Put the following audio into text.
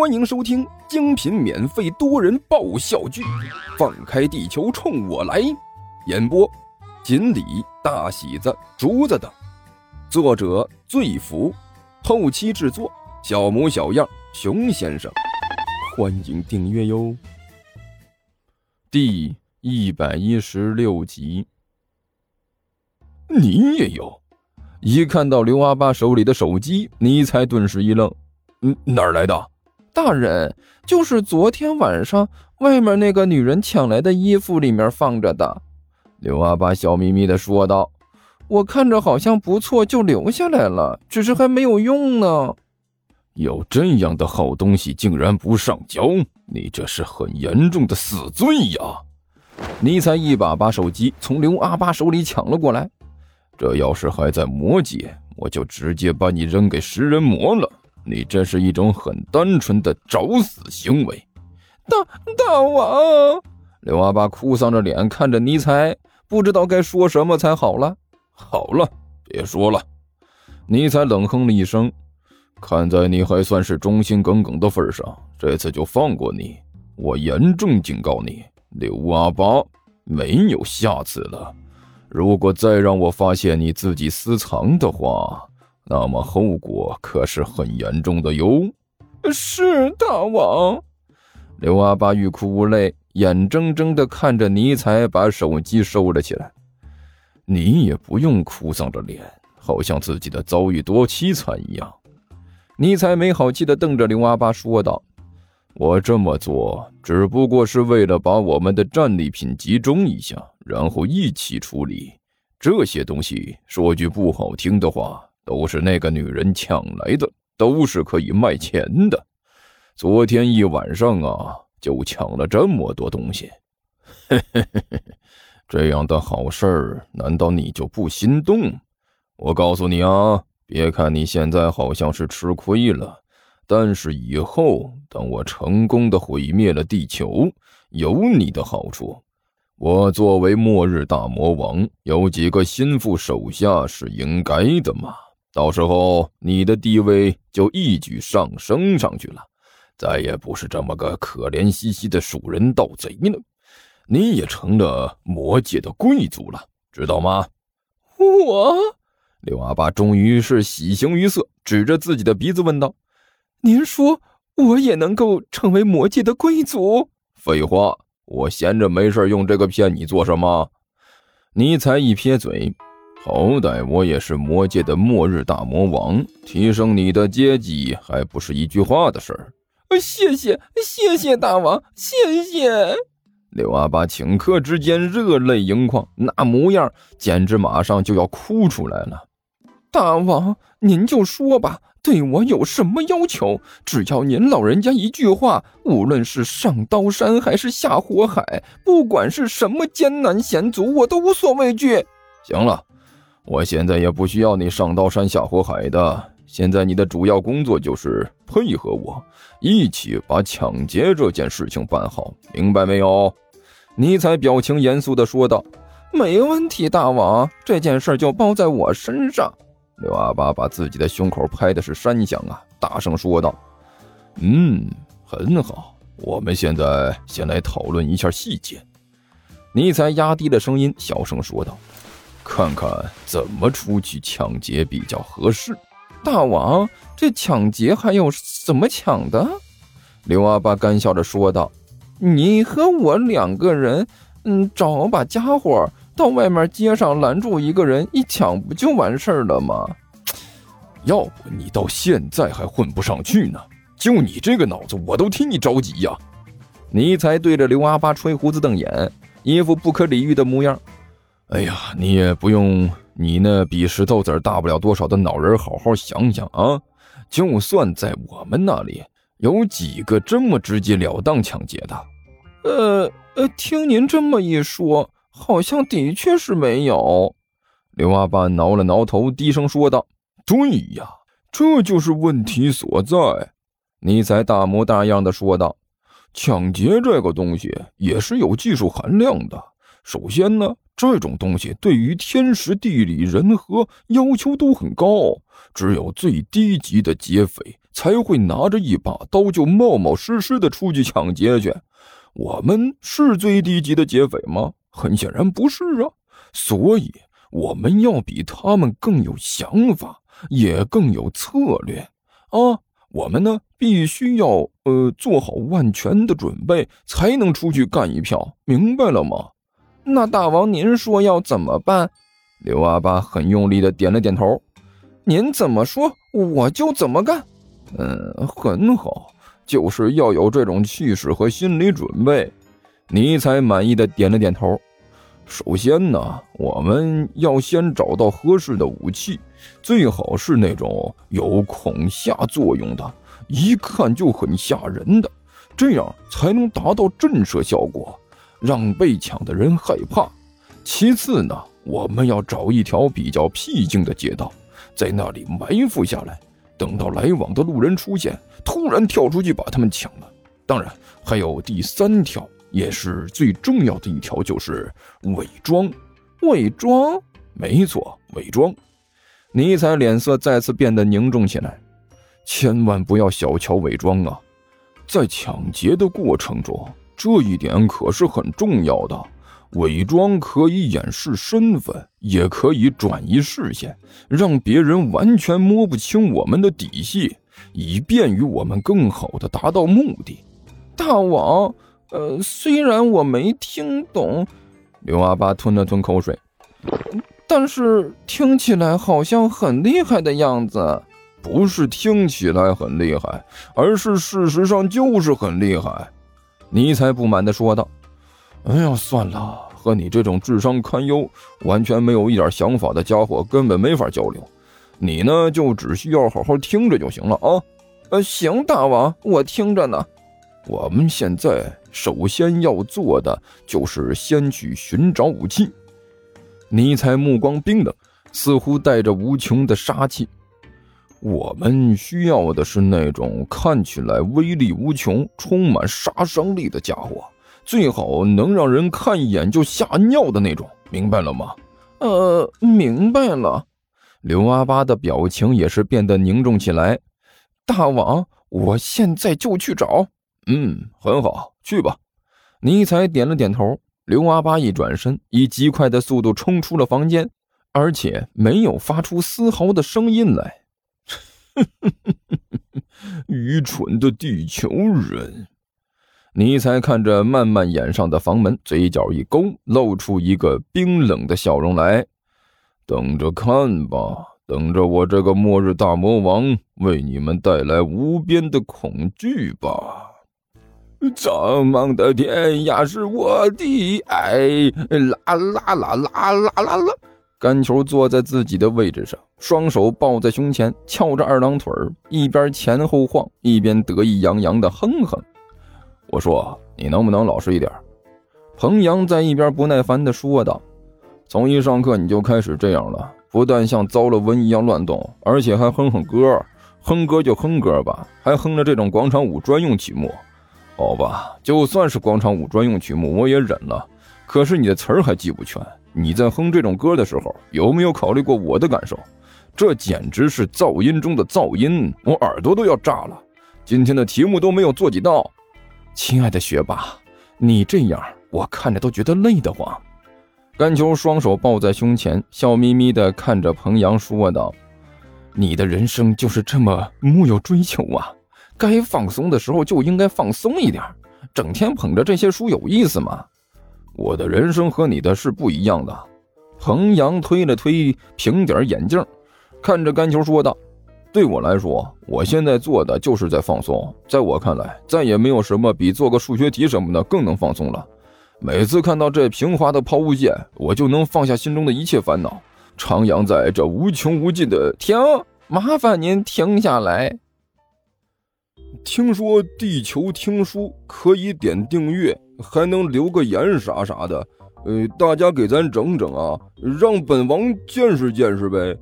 欢迎收听精品免费多人爆笑剧《放开地球冲我来》，演播：锦鲤、大喜子、竹子等，作者：醉福，后期制作：小模小样、熊先生。欢迎订阅哟。第一百一十六集，你也有？一看到刘阿八手里的手机，尼才顿时一愣：“嗯，哪儿来的？”大人，就是昨天晚上外面那个女人抢来的衣服里面放着的。刘阿八笑眯眯的说道：“我看着好像不错，就留下来了，只是还没有用呢。有这样的好东西竟然不上交，你这是很严重的死罪呀！”尼才一把把手机从刘阿八手里抢了过来。这要是还在魔界，我就直接把你扔给食人魔了。你这是一种很单纯的找死行为，大大王！刘阿八哭丧着脸看着尼才，不知道该说什么才好了。好了，别说了。尼才冷哼了一声，看在你还算是忠心耿耿的份上，这次就放过你。我严重警告你，刘阿八，没有下次了。如果再让我发现你自己私藏的话。那么后果可是很严重的哟。是大王。刘阿八欲哭无泪，眼睁睁地看着尼才把手机收了起来。你也不用哭丧着脸，好像自己的遭遇多凄惨一样。尼才没好气地瞪着刘阿八说道：“我这么做只不过是为了把我们的战利品集中一下，然后一起处理这些东西。说句不好听的话。”都是那个女人抢来的，都是可以卖钱的。昨天一晚上啊，就抢了这么多东西。这样的好事儿，难道你就不心动？我告诉你啊，别看你现在好像是吃亏了，但是以后等我成功的毁灭了地球，有你的好处。我作为末日大魔王，有几个心腹手下是应该的嘛。到时候你的地位就一举上升上去了，再也不是这么个可怜兮兮的鼠人盗贼了，你也成了魔界的贵族了，知道吗？我刘阿八终于是喜形于色，指着自己的鼻子问道：“您说我也能够成为魔界的贵族？”废话，我闲着没事用这个骗你做什么？尼才一撇嘴。好歹我也是魔界的末日大魔王，提升你的阶级还不是一句话的事儿。谢谢，谢谢大王，谢谢。刘阿八顷刻之间热泪盈眶，那模样简直马上就要哭出来了。大王，您就说吧，对我有什么要求？只要您老人家一句话，无论是上刀山还是下火海，不管是什么艰难险阻，我都无所畏惧。行了。我现在也不需要你上刀山下火海的，现在你的主要工作就是配合我，一起把抢劫这件事情办好，明白没有？尼采表情严肃地说道：“没问题，大王，这件事就包在我身上。”刘阿八把自己的胸口拍的是山响啊，大声说道：“嗯，很好，我们现在先来讨论一下细节。”尼采压低了声音，小声说道。看看怎么出去抢劫比较合适。大王，这抢劫还有怎么抢的？刘阿八干笑着说道：“你和我两个人，嗯，找把家伙到外面街上拦住一个人，一抢不就完事儿了吗？要不你到现在还混不上去呢？就你这个脑子，我都替你着急呀！”尼才对着刘阿八吹胡子瞪眼，一副不可理喻的模样。哎呀，你也不用你那比石头子大不了多少的脑仁好好想想啊！就算在我们那里，有几个这么直截了当抢劫的？呃呃，听您这么一说，好像的确是没有。刘阿八挠了挠头，低声说道：“对呀，这就是问题所在。”你才大模大样的说道：“抢劫这个东西也是有技术含量的。首先呢。”这种东西对于天时地利人和要求都很高，只有最低级的劫匪才会拿着一把刀就冒冒失失的出去抢劫去。我们是最低级的劫匪吗？很显然不是啊。所以我们要比他们更有想法，也更有策略啊。我们呢，必须要呃做好万全的准备，才能出去干一票，明白了吗？那大王，您说要怎么办？刘阿八很用力的点了点头。您怎么说，我就怎么干。嗯，很好，就是要有这种气势和心理准备。尼才满意的点了点头。首先呢，我们要先找到合适的武器，最好是那种有恐吓作用的，一看就很吓人的，这样才能达到震慑效果，让被抢的人害怕。其次呢，我们要找一条比较僻静的街道，在那里埋伏下来，等到来往的路人出现，突然跳出去把他们抢了。当然，还有第三条。也是最重要的一条，就是伪装。伪装，没错，伪装。尼采脸色再次变得凝重起来，千万不要小瞧伪装啊！在抢劫的过程中，这一点可是很重要的。伪装可以掩饰身份，也可以转移视线，让别人完全摸不清我们的底细，以便于我们更好的达到目的。大王。呃，虽然我没听懂，刘阿八吞了吞口水，但是听起来好像很厉害的样子。不是听起来很厉害，而是事实上就是很厉害。尼才不满地说道：“哎呀，算了，和你这种智商堪忧、完全没有一点想法的家伙根本没法交流。你呢，就只需要好好听着就行了啊。”呃，行，大王，我听着呢。我们现在首先要做的就是先去寻找武器。尼采目光冰冷，似乎带着无穷的杀气。我们需要的是那种看起来威力无穷、充满杀伤力的家伙，最好能让人看一眼就吓尿的那种，明白了吗？呃，明白了。刘阿八的表情也是变得凝重起来。大王，我现在就去找。嗯，很好，去吧。尼采点了点头。刘阿八一转身，以极快的速度冲出了房间，而且没有发出丝毫的声音来。愚蠢的地球人！尼采看着慢慢掩上的房门，嘴角一勾，露出一个冰冷的笑容来。等着看吧，等着我这个末日大魔王为你们带来无边的恐惧吧。苍茫的天涯是我的爱，啦啦啦啦啦啦啦！甘球坐在自己的位置上，双手抱在胸前，翘着二郎腿儿，一边前后晃，一边得意洋洋的哼哼。我说：“你能不能老实一点？”彭阳在一边不耐烦的说道：“从一上课你就开始这样了，不但像遭了瘟一样乱动，而且还哼哼歌，哼歌就哼歌吧，还哼着这种广场舞专用曲目。”好吧，就算是广场舞专用曲目，我也忍了。可是你的词儿还记不全，你在哼这种歌的时候，有没有考虑过我的感受？这简直是噪音中的噪音，我耳朵都要炸了。今天的题目都没有做几道，亲爱的学霸，你这样我看着都觉得累得慌。甘秋双手抱在胸前，笑眯眯地看着彭阳说道：“你的人生就是这么木有追求啊。”该放松的时候就应该放松一点，整天捧着这些书有意思吗？我的人生和你的是不一样的。彭阳推了推平底眼镜，看着甘球说道：“对我来说，我现在做的就是在放松。在我看来，再也没有什么比做个数学题什么的更能放松了。每次看到这平滑的抛物线，我就能放下心中的一切烦恼，徜徉在这无穷无尽的……停！麻烦您停下来。”听说地球听书可以点订阅，还能留个言啥啥的，呃，大家给咱整整啊，让本王见识见识呗。